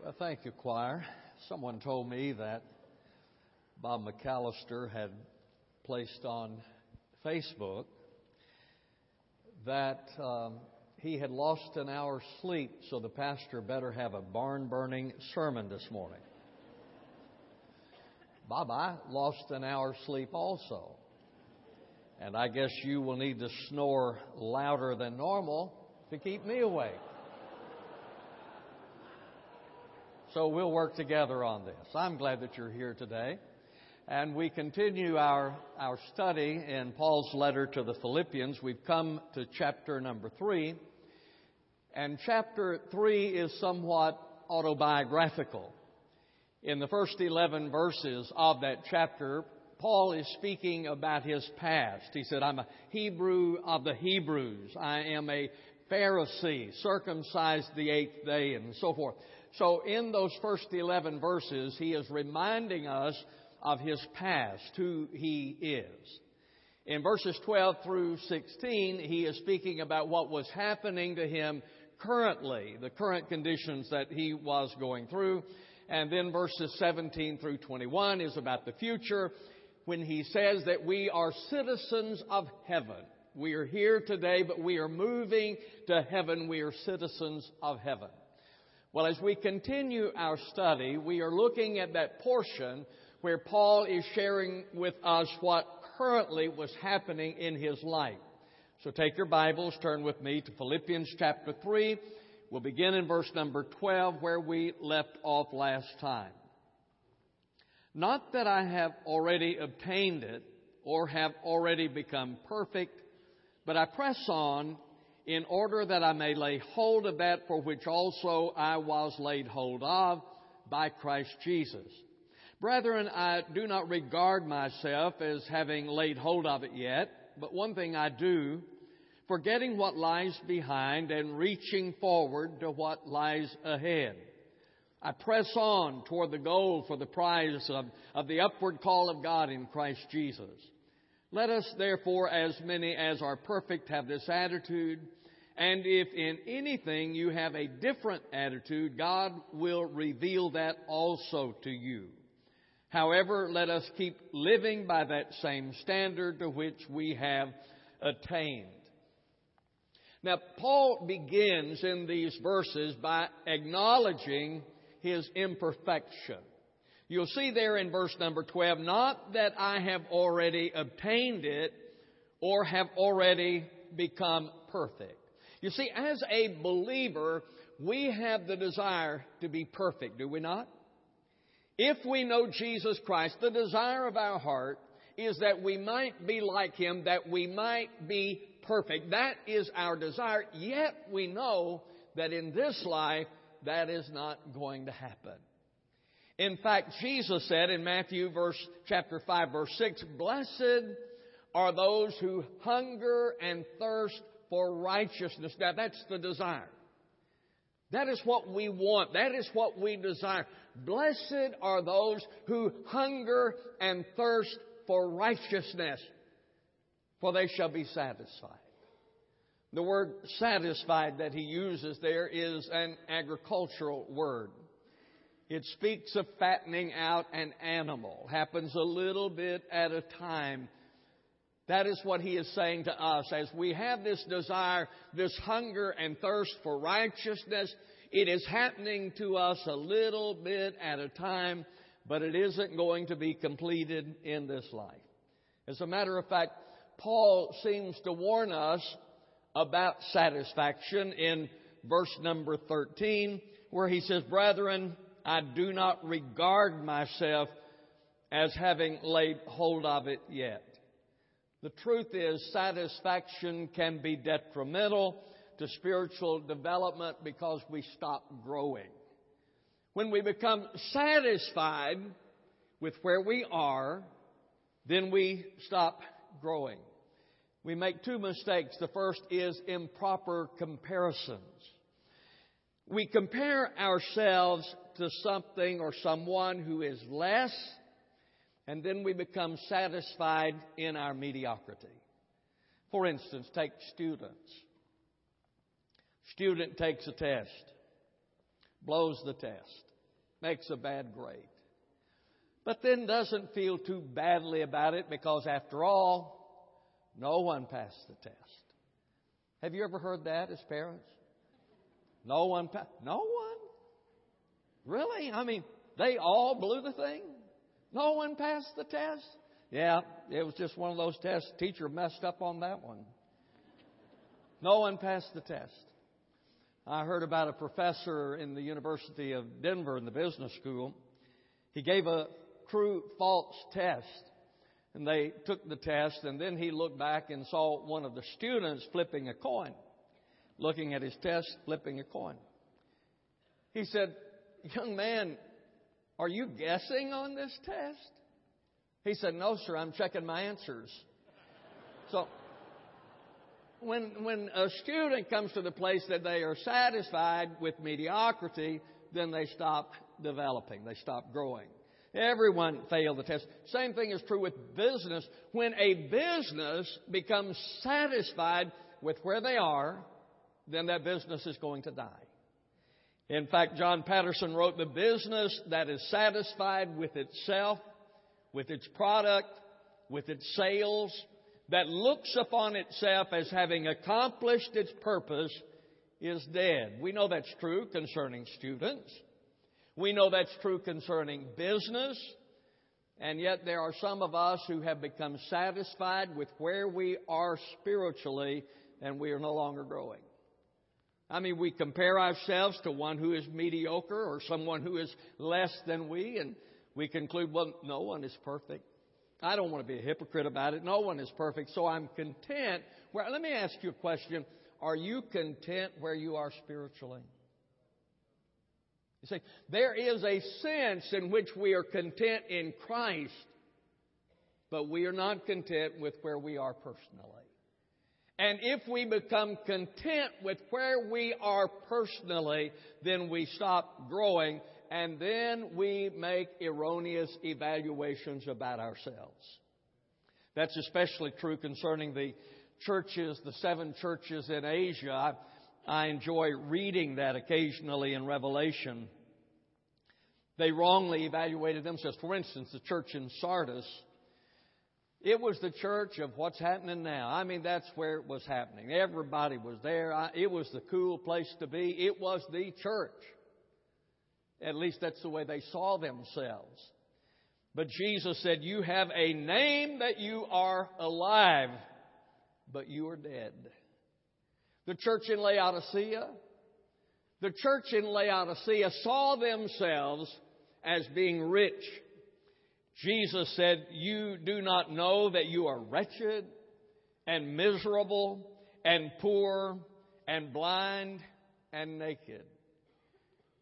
Well, thank you, choir. Someone told me that Bob McAllister had placed on Facebook that um, he had lost an hour's sleep, so the pastor better have a barn burning sermon this morning. Bob, I lost an hour's sleep also. And I guess you will need to snore louder than normal to keep me awake. So we'll work together on this. I'm glad that you're here today. And we continue our, our study in Paul's letter to the Philippians. We've come to chapter number three. And chapter three is somewhat autobiographical. In the first 11 verses of that chapter, Paul is speaking about his past. He said, I'm a Hebrew of the Hebrews. I am a Pharisee, circumcised the eighth day, and so forth. So in those first 11 verses, he is reminding us of his past, who he is. In verses 12 through 16, he is speaking about what was happening to him currently, the current conditions that he was going through. And then verses 17 through 21 is about the future when he says that we are citizens of heaven. We are here today, but we are moving to heaven. We are citizens of heaven. Well, as we continue our study, we are looking at that portion where Paul is sharing with us what currently was happening in his life. So take your Bibles, turn with me to Philippians chapter 3. We'll begin in verse number 12 where we left off last time. Not that I have already obtained it or have already become perfect, but I press on in order that I may lay hold of that for which also I was laid hold of by Christ Jesus. Brethren, I do not regard myself as having laid hold of it yet, but one thing I do, forgetting what lies behind and reaching forward to what lies ahead. I press on toward the goal for the prize of, of the upward call of God in Christ Jesus. Let us therefore, as many as are perfect, have this attitude. And if in anything you have a different attitude, God will reveal that also to you. However, let us keep living by that same standard to which we have attained. Now, Paul begins in these verses by acknowledging his imperfection. You'll see there in verse number 12, not that I have already obtained it or have already become perfect. You see, as a believer, we have the desire to be perfect, do we not? If we know Jesus Christ, the desire of our heart is that we might be like Him, that we might be perfect. That is our desire. Yet we know that in this life that is not going to happen. In fact, Jesus said in Matthew verse, chapter 5 verse 6, Blessed are those who hunger and thirst for righteousness. Now that's the desire. That is what we want. That is what we desire. Blessed are those who hunger and thirst for righteousness, for they shall be satisfied. The word satisfied that he uses there is an agricultural word. It speaks of fattening out an animal. Happens a little bit at a time. That is what he is saying to us. As we have this desire, this hunger and thirst for righteousness, it is happening to us a little bit at a time, but it isn't going to be completed in this life. As a matter of fact, Paul seems to warn us about satisfaction in verse number 13, where he says, Brethren, I do not regard myself as having laid hold of it yet. The truth is, satisfaction can be detrimental to spiritual development because we stop growing. When we become satisfied with where we are, then we stop growing we make two mistakes. The first is improper comparisons. We compare ourselves to something or someone who is less, and then we become satisfied in our mediocrity. For instance, take students. Student takes a test, blows the test. makes a bad grade, but then doesn't feel too badly about it because, after all, no one passed the test. Have you ever heard that as parents? No one passed. No one? Really? I mean, they all blew the thing? No one passed the test? Yeah, it was just one of those tests. Teacher messed up on that one. No one passed the test. I heard about a professor in the University of Denver in the business school. He gave a true false test. And they took the test, and then he looked back and saw one of the students flipping a coin, looking at his test, flipping a coin. He said, Young man, are you guessing on this test? He said, No, sir, I'm checking my answers. So, when, when a student comes to the place that they are satisfied with mediocrity, then they stop developing, they stop growing. Everyone failed the test. Same thing is true with business. When a business becomes satisfied with where they are, then that business is going to die. In fact, John Patterson wrote, The business that is satisfied with itself, with its product, with its sales, that looks upon itself as having accomplished its purpose is dead. We know that's true concerning students. We know that's true concerning business. And yet there are some of us who have become satisfied with where we are spiritually and we are no longer growing. I mean, we compare ourselves to one who is mediocre or someone who is less than we and we conclude, well, no one is perfect. I don't want to be a hypocrite about it. No one is perfect. So I'm content. Well, let me ask you a question. Are you content where you are spiritually? You see, there is a sense in which we are content in Christ, but we are not content with where we are personally. And if we become content with where we are personally, then we stop growing and then we make erroneous evaluations about ourselves. That's especially true concerning the churches, the seven churches in Asia. I, enjoy reading that occasionally in Revelation. They wrongly evaluated themselves. For instance, the church in Sardis, it was the church of what's happening now. I mean, that's where it was happening. Everybody was there. I, it was the cool place to be. It was the church. At least that's the way they saw themselves. But Jesus said, You have a name that you are alive, but you are dead. The church in Laodicea, the church in Laodicea saw themselves as being rich. Jesus said, You do not know that you are wretched and miserable and poor and blind and naked.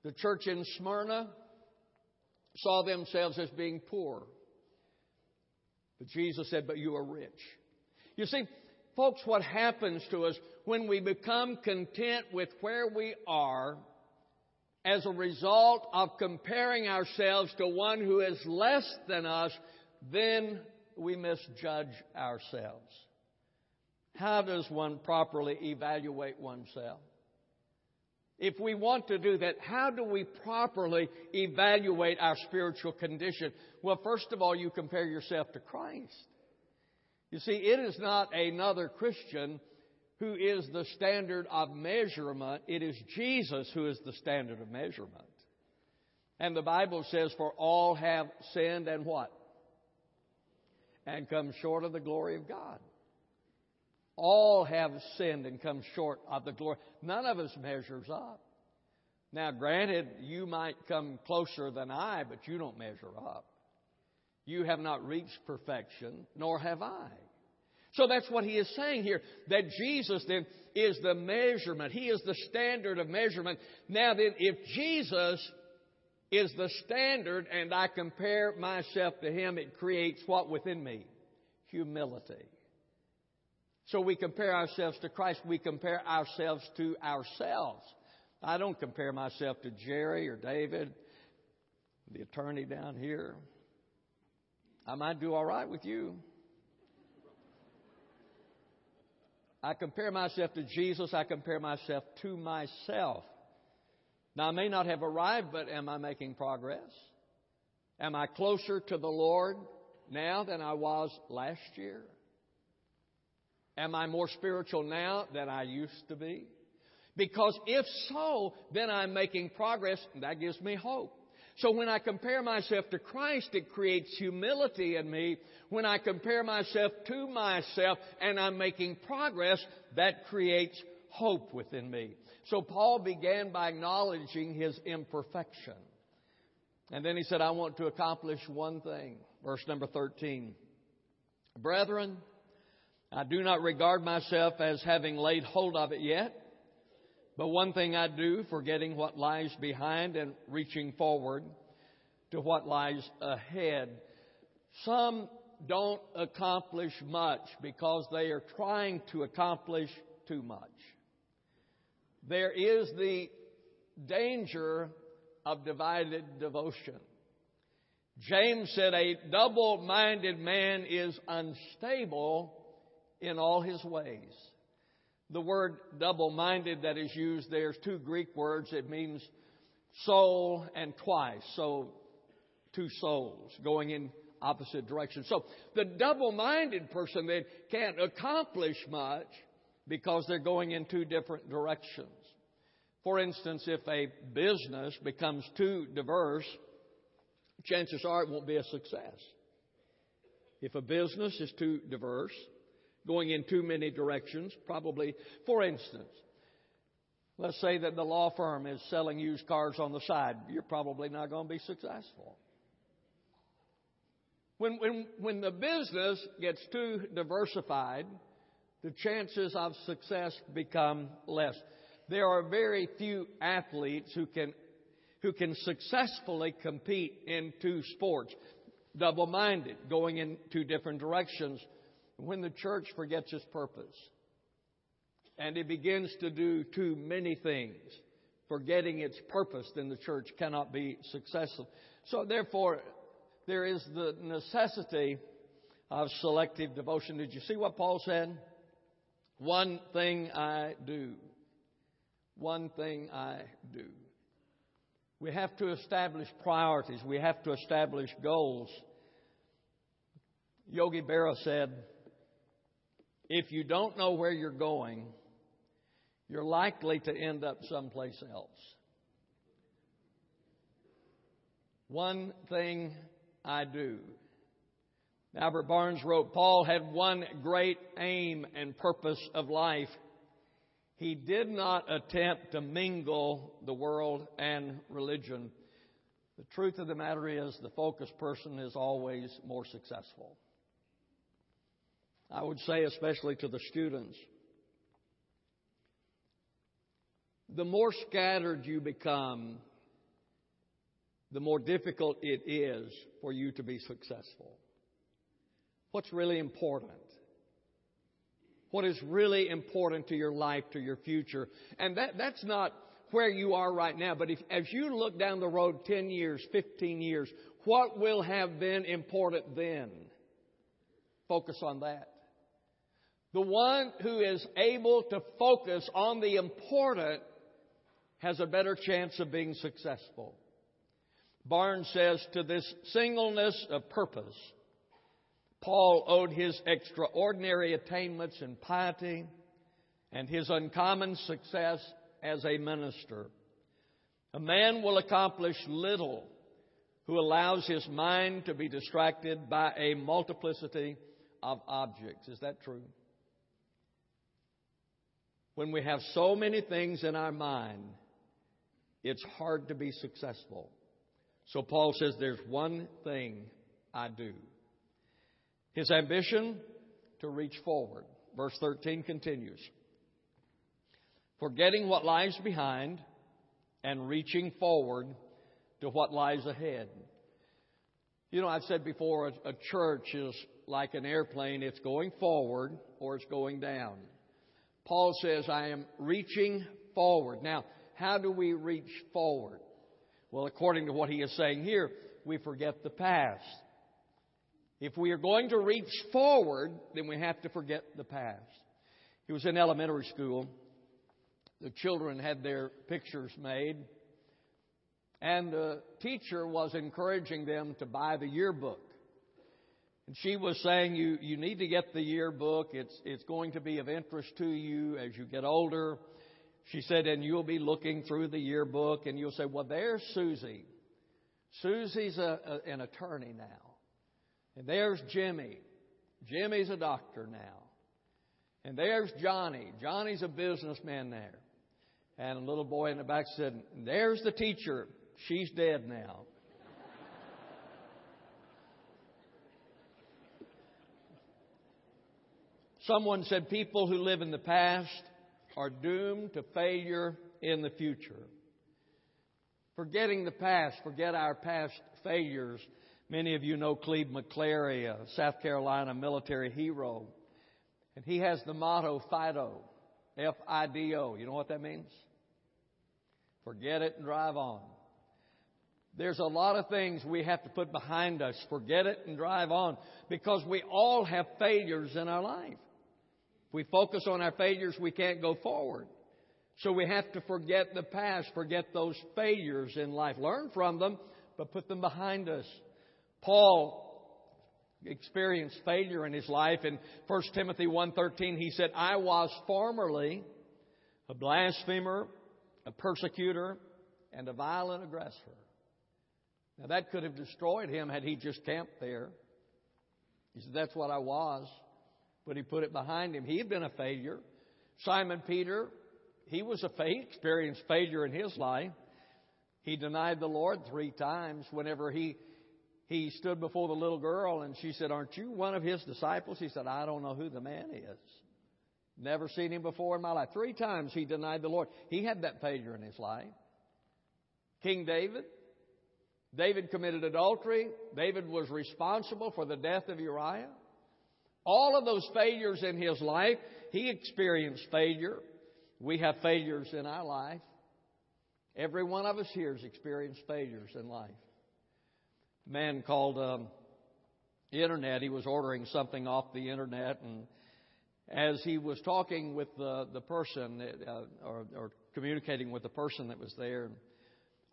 The church in Smyrna saw themselves as being poor. But Jesus said, But you are rich. You see, folks, what happens to us when we become content with where we are as a result of comparing ourselves to one who is less than us, then we misjudge ourselves. How does one properly evaluate oneself? If we want to do that, how do we properly evaluate our spiritual condition? Well, first of all, you compare yourself to Christ. You see, it is not another Christian who is the standard of measurement. It is Jesus who is the standard of measurement. And the Bible says, For all have sinned and what? And come short of the glory of God. All have sinned and come short of the glory. None of us measures up. Now, granted, you might come closer than I, but you don't measure up. You have not reached perfection, nor have I. So that's what he is saying here, that Jesus then is the measurement. He is the standard of measurement. Now then, if Jesus is the standard and I compare myself to him, it creates what within me? Humility. So we compare ourselves to Christ. We compare ourselves to ourselves. I don't compare myself to Jerry or David, the attorney down here. I might do all right with you. I compare myself to Jesus. I compare myself to myself. Now, I may not have arrived, but am I making progress? Am I closer to the Lord now than I was last year? Am I more spiritual now than I used to be? Because if so, then I'm making progress, and that gives me hope. So when I compare myself to Christ, it creates humility in me. When I compare myself to myself and I'm making progress, that creates hope within me. So Paul began by acknowledging his imperfection. And then he said, I want to accomplish one thing. Verse number 13. Brethren, I do not regard myself as having laid hold of it yet, but one thing I do, forgetting what lies behind and reaching forward to what lies ahead. Some don't accomplish much because they are trying to accomplish too much. There is the danger of divided devotion. James said a double minded man is unstable in all his ways. The word double minded that is used there is two Greek words. It means soul and twice. So, two souls going in opposite directions. So, the double minded person that can't accomplish much because they're going in two different directions. For instance, if a business becomes too diverse, chances are it won't be a success. If a business is too diverse, going in too many directions, probably, for instance, let's say that the law firm is selling used cars on the side, you're probably not going to be successful. When, when, when the business gets too diversified, the chances of success become less there are very few athletes who can, who can successfully compete in two sports, double minded, going in two different directions. When the church forgets its purpose and it begins to do too many things, forgetting its purpose, then the church cannot be successful. So, therefore, there is the necessity of selective devotion. Did you see what Paul said? One thing I do one thing I do. We have to establish priorities. We have to establish goals. Yogi Berra said, if you don't know where you're going, you're likely to end up someplace else. One thing I do. Albert Barnes wrote, Paul had one great aim and purpose of life he did not attempt to mingle the world and religion. The truth of the matter is, the focused person is always more successful. I would say, especially to the students, the more scattered you become, the more difficult it is for you to be successful. What's really important? what is really important to your life, to your future. And that, that's not where you are right now, but if, as you look down the road 10 years, 15 years, what will have been important then? Focus on that. The one who is able to focus on the important has a better chance of being successful. Barnes says to this singleness of purpose, Paul owed his extraordinary attainments in piety and his uncommon success as a minister. A man will accomplish little who allows his mind to be distracted by a multiplicity of objects. Is that true? When we have so many things in our mind, it's hard to be successful. So Paul says, There's one thing I do. His ambition to reach forward. Verse 13 continues. Forgetting what lies behind and reaching forward to what lies ahead. You know, I've said before, a, church is like an airplane. It's going forward or it's going down. Paul says, I am reaching forward. Now, how do we reach forward? Well, according to what he is saying here, we forget the past. If we are going to reach forward, then we have to forget the past. He was in elementary school. The children had their pictures made. and the teacher was encouraging them to buy the yearbook. And she was saying, you, you need to get the yearbook. It's, it's going to be of interest to you as you get older. She said, and you'll be looking through the yearbook and you'll say, well, there's Susie. Susie's a, a, an attorney now. And there's Jimmy. Jimmy's a doctor now. And there's Johnny. Johnny's a businessman there. And a little boy in the back said, There's the teacher. She's dead now. Someone said people who live in the past are doomed to failure in the future. Forgetting the past, forget our past failures. Many of you know Clebe McClary, a South Carolina military hero. And he has the motto FIDO, F I D O. You know what that means? Forget it and drive on. There's a lot of things we have to put behind us. Forget it and drive on because we all have failures in our life. If we focus on our failures, we can't go forward. So we have to forget the past, forget those failures in life, learn from them, but put them behind us. Paul experienced failure in his life in 1 Timothy 1:13 he said, "I was formerly a blasphemer, a persecutor, and a violent aggressor. Now that could have destroyed him had he just camped there. He said, That's what I was. But he put it behind him. He had been a failure. Simon Peter, he was a failure, experienced failure in his life. He denied the Lord three times whenever he he stood before the little girl and she said, Aren't you one of his disciples? He said, I don't know who the man is. Never seen him before in my life. Three times he denied the Lord. He had that failure in his life. King David. David committed adultery. David was responsible for the death of Uriah. All of those failures in his life, he experienced failure. We have failures in our life. Every one of us here has experienced failures in life. A man called um, internet. He was ordering something off the internet, and as he was talking with the, the person uh, or, or communicating with the person that was there,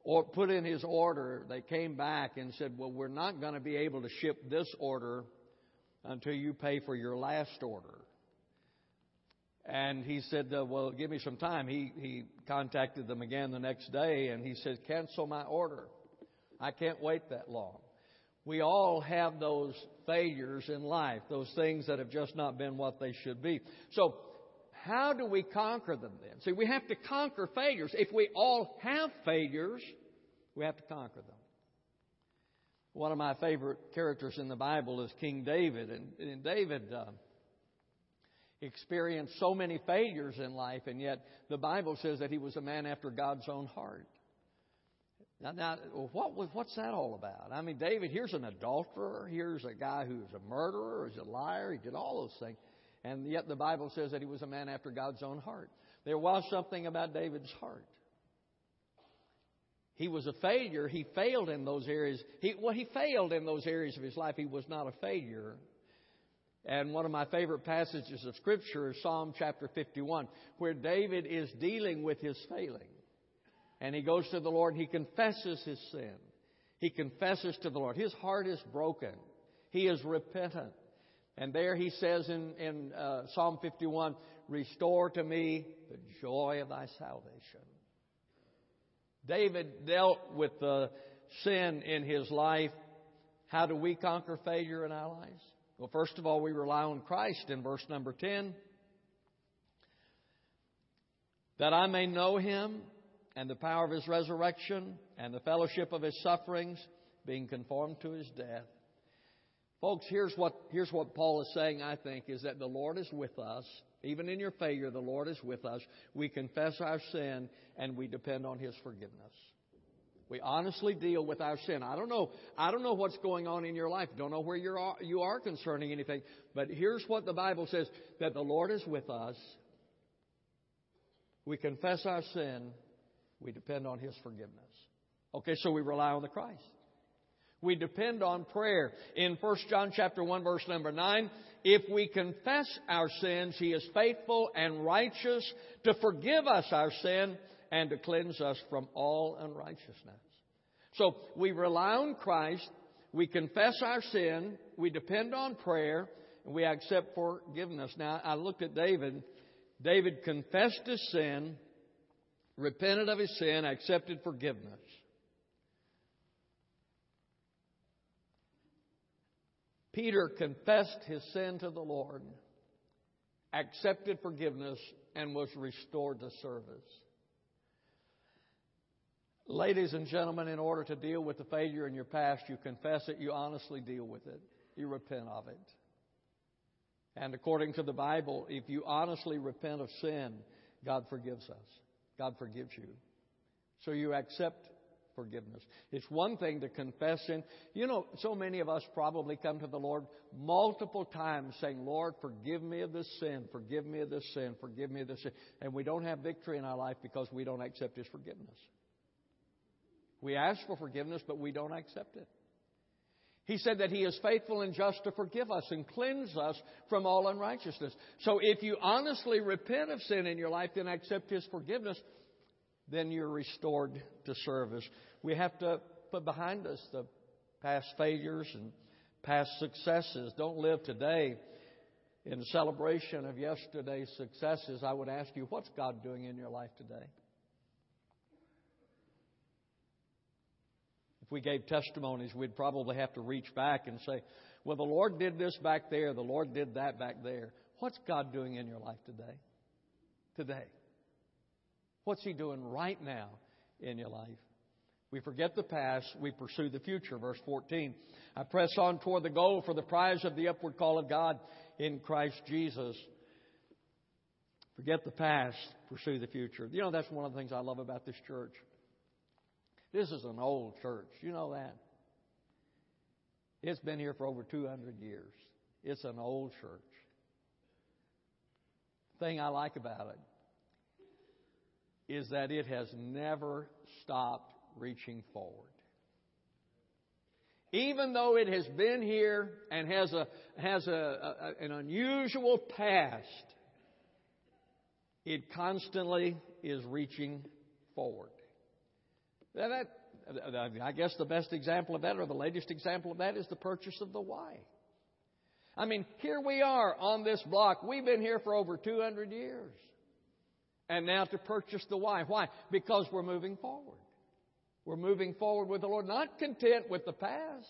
or put in his order, they came back and said, Well, we're not going to be able to ship this order until you pay for your last order. And he said, uh, Well, give me some time. He, he contacted them again the next day and he said, Cancel my order. I can't wait that long. We all have those failures in life, those things that have just not been what they should be. So, how do we conquer them then? See, we have to conquer failures. If we all have failures, we have to conquer them. One of my favorite characters in the Bible is King David, and, and David uh, experienced so many failures in life, and yet the Bible says that he was a man after God's own heart. Now, now what was, what's that all about? I mean, David, here's an adulterer. Here's a guy who's a murderer, he's a liar. He did all those things. And yet the Bible says that he was a man after God's own heart. There was something about David's heart. He was a failure. He failed in those areas. He, well, he failed in those areas of his life. He was not a failure. And one of my favorite passages of Scripture is Psalm chapter 51, where David is dealing with his failing. And he goes to the Lord and he confesses his sin. He confesses to the Lord. His heart is broken. He is repentant. And there he says in, in uh, Psalm 51 Restore to me the joy of thy salvation. David dealt with the sin in his life. How do we conquer failure in our lives? Well, first of all, we rely on Christ in verse number 10. That I may know him and the power of his resurrection and the fellowship of his sufferings, being conformed to his death. Folks, here's what, here's what Paul is saying, I think, is that the Lord is with us. Even in your failure, the Lord is with us. We confess our sin and we depend on his forgiveness. We honestly deal with our sin. I don't know. I don't know what's going on in your life. Don't know where you're, you are concerning anything. But here's what the Bible says: that the Lord is with us. We confess our sin we depend on His forgiveness. Okay, so we rely on the Christ. We depend on prayer. In 1 John chapter 1 verse number 9, if we confess our sins, He is faithful and righteous to forgive us our sin and to cleanse us from all unrighteousness. So we rely on Christ, we confess our sin, we depend on prayer, and we accept forgiveness. Now, I looked at David. David confessed his sin, repented of his sin, accepted forgiveness. Peter confessed his sin to the Lord, accepted forgiveness, and was restored to service. Ladies and gentlemen, in order to deal with the failure in your past, you confess it, you honestly deal with it, you repent of it. And according to the Bible, if you honestly repent of sin, God forgives us. God forgives you. So you accept forgiveness. It's one thing to confess sin. You know, so many of us probably come to the Lord multiple times saying, Lord, forgive me of this sin, forgive me of this sin, forgive me of this sin. And we don't have victory in our life because we don't accept His forgiveness. We ask for forgiveness, but we don't accept it. He said that He is faithful and just to forgive us and cleanse us from all unrighteousness. So if you honestly repent of sin in your life, then accept His forgiveness, then you're restored to service. We have to put behind us the past failures and past successes. Don't live today in celebration of yesterday's successes. I would ask you, what's God doing in your life today? If we gave testimonies, we'd probably have to reach back and say, well, the Lord did this back there, the Lord did that back there. What's God doing in your life today? Today. What's He doing right now in your life? We forget the past, we pursue the future. Verse 14. I press on toward the goal for the prize of the upward call of God in Christ Jesus. Forget the past, pursue the future. You know, that's one of the things I love about this church. This is an old church. You know that? It's been here for over 200 years. It's an old church. The thing I like about it is that it has never stopped reaching forward. Even though it has been here and has, a, has a, a, an unusual past, it constantly is reaching forward. That, I guess the best example of that, or the latest example of that, is the purchase of the Y. I mean, here we are on this block. We've been here for over 200 years. And now to purchase the Y. Why? Because we're moving forward. We're moving forward with the Lord, not content with the past,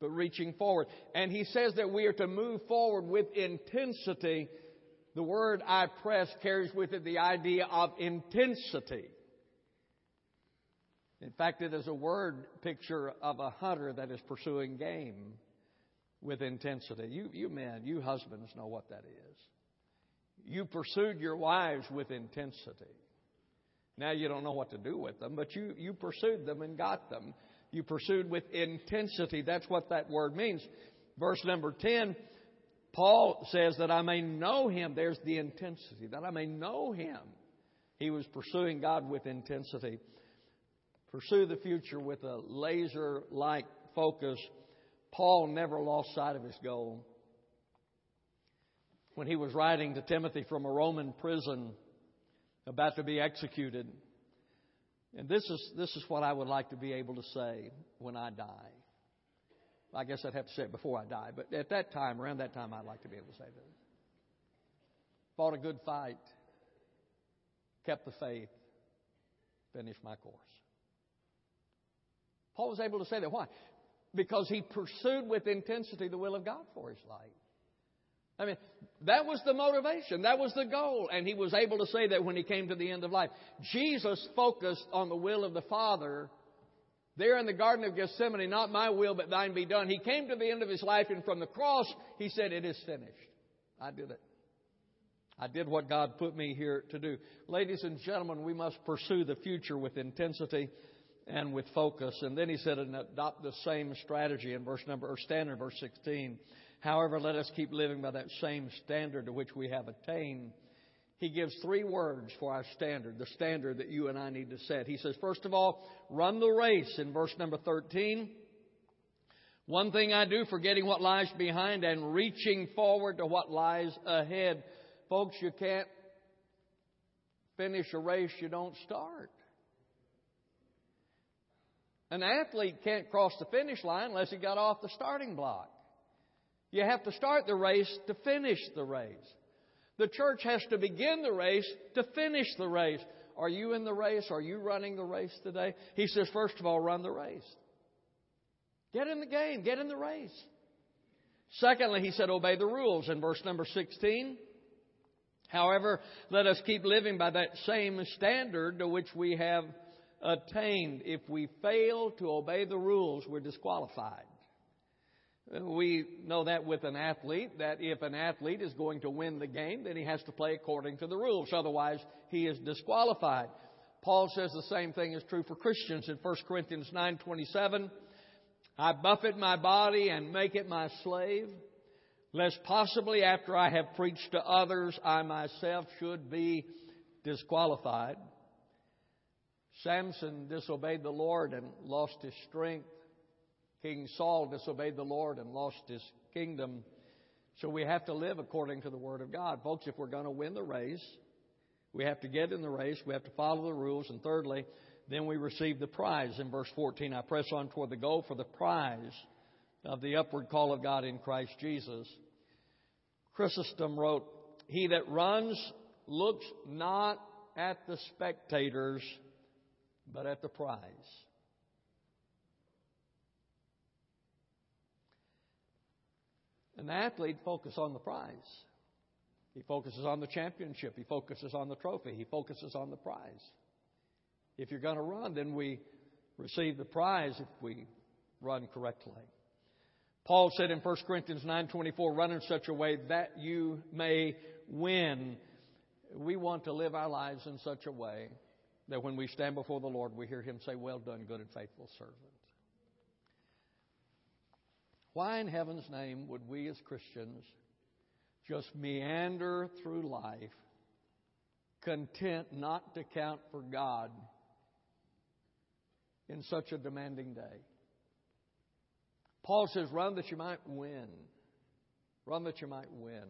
but reaching forward. And He says that we are to move forward with intensity. The word I press carries with it the idea of intensity. In fact, it is a word picture of a hunter that is pursuing game with intensity. You, you men, you husbands know what that is. You pursued your wives with intensity. Now you don't know what to do with them, but you, you pursued them and got them. You pursued with intensity. That's what that word means. Verse number 10, Paul says that I may know him. There's the intensity, that I may know him. He was pursuing God with intensity pursue the future with a laser like focus, Paul never lost sight of his goal. When he was writing to Timothy from a Roman prison about to be executed, and this is, this is what I would like to be able to say when I die. I guess I'd have to say it before I die, but at that time, around that time, I'd like to be able to say this. Fought a good fight, kept the faith, finished my course. Paul was able to say that. Why? Because he pursued with intensity the will of God for his life. I mean, that was the motivation. That was the goal. And he was able to say that when he came to the end of life. Jesus focused on the will of the Father there in the Garden of Gethsemane, not my will, but thine be done. He came to the end of his life, and from the cross, he said, It is finished. I did it. I did what God put me here to do. Ladies and gentlemen, we must pursue the future with intensity and with focus. And then he said, and adopt the same strategy in verse number, or standard, verse 16. However, let us keep living by that same standard to which we have attained. He gives three words for our standard, the standard that you and I need to set. He says, first of all, run the race in verse number 13. One thing I do, forgetting what lies behind and reaching forward to what lies ahead. Folks, you can't finish a race you don't start. An athlete can't cross the finish line unless he got off the starting block. You have to start the race to finish the race. The church has to begin the race to finish the race. Are you in the race? Are you running the race today? He says, first of all, run the race. Get in the game, get in the race. Secondly, he said, obey the rules in verse number 16. However, let us keep living by that same standard to which we have attained. If we fail to obey the rules, we're disqualified. We know that with an athlete, that if an athlete is going to win the game, then he has to play according to the rules. Otherwise, he is disqualified. Paul says the same thing is true for Christians in 1 Corinthians 9:27. I buffet my body and make it my slave, lest possibly after I have preached to others, I myself should be disqualified. Samson disobeyed the Lord and lost his strength. King Saul disobeyed the Lord and lost his kingdom. So we have to live according to the Word of God. Folks, if we're going to win the race, we have to get in the race, we have to follow the rules, and thirdly, then we receive the prize. In verse 14, I press on toward the goal for the prize of the upward call of God in Christ Jesus. Chrysostom wrote, He that runs looks not at the spectators, but at the prize. An athlete focuses on the prize. He focuses on the championship. He focuses on the trophy. He focuses on the prize. If you're going to run, then we receive the prize if we run correctly. Paul said in 1 Corinthians 9:24, "Run in such a way that you may win." We want to live our lives in such a way that when we stand before the Lord, we hear him say, "Well done, good and faithful servant." Why in heaven's name would we as Christians just meander through life, content not to count for God in such a demanding day? Paul says, run that you might win. Run that you might win.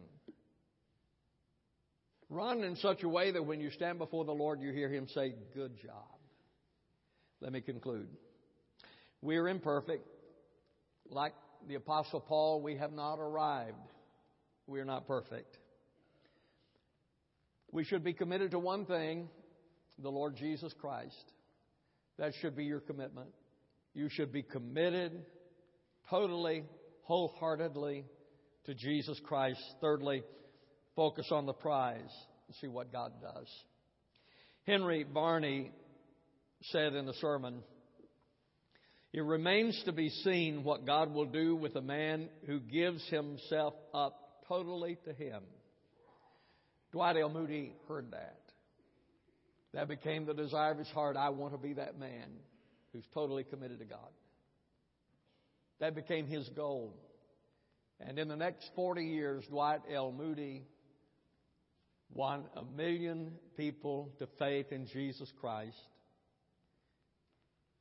Run in such a way that when you stand before the Lord, you hear Him say, Good job. Let me conclude. We are imperfect. Like the Apostle Paul, we have not arrived. We are not perfect. We should be committed to one thing the Lord Jesus Christ. That should be your commitment. You should be committed totally, wholeheartedly to Jesus Christ. Thirdly, focus on the prize and see what God does. Henry Varley said in a sermon, it remains to be seen what God will do with a man who gives himself up totally to Him. Dwight L. Moody heard that. That became the desire of his heart. I want to be that man who's totally committed to God. That became his goal. And in the next 40 years, Dwight L. Moody won a million people to faith in Jesus Christ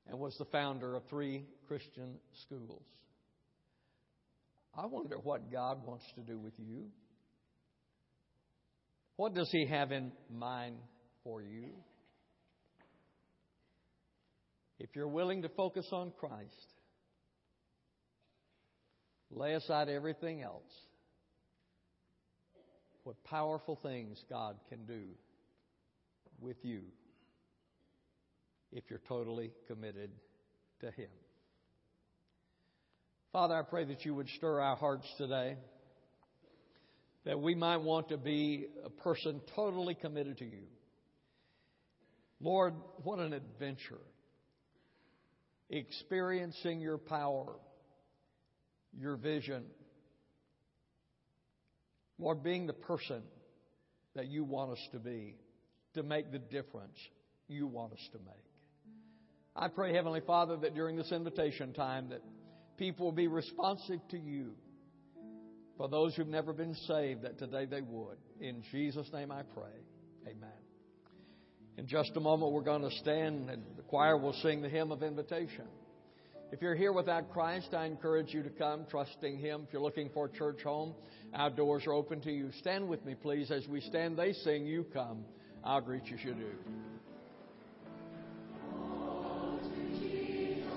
and was the founder of three Christian schools. I wonder what God wants to do with you. What does He have in mind for you? If you're willing to focus on Christ, lay aside everything else. What powerful things God can do with you if you're totally committed to Him. Father, I pray that you would stir our hearts today, that we might want to be a person totally committed to you. Lord, what an adventure. Experiencing your power, your vision. Lord, being the person that you want us to be, to make the difference you want us to make. I pray, Heavenly Father, that during this invitation time that people will be responsive to you. For those who've never been saved, that today they would. In Jesus' name I pray. Amen. In just a moment, we're going to stand and the choir will sing the hymn of invitation. If you're here without Christ, I encourage you to come trusting Him. If you're looking for a church home, our doors are open to you. Stand with me, please. As we stand, they sing, you come. You as you do.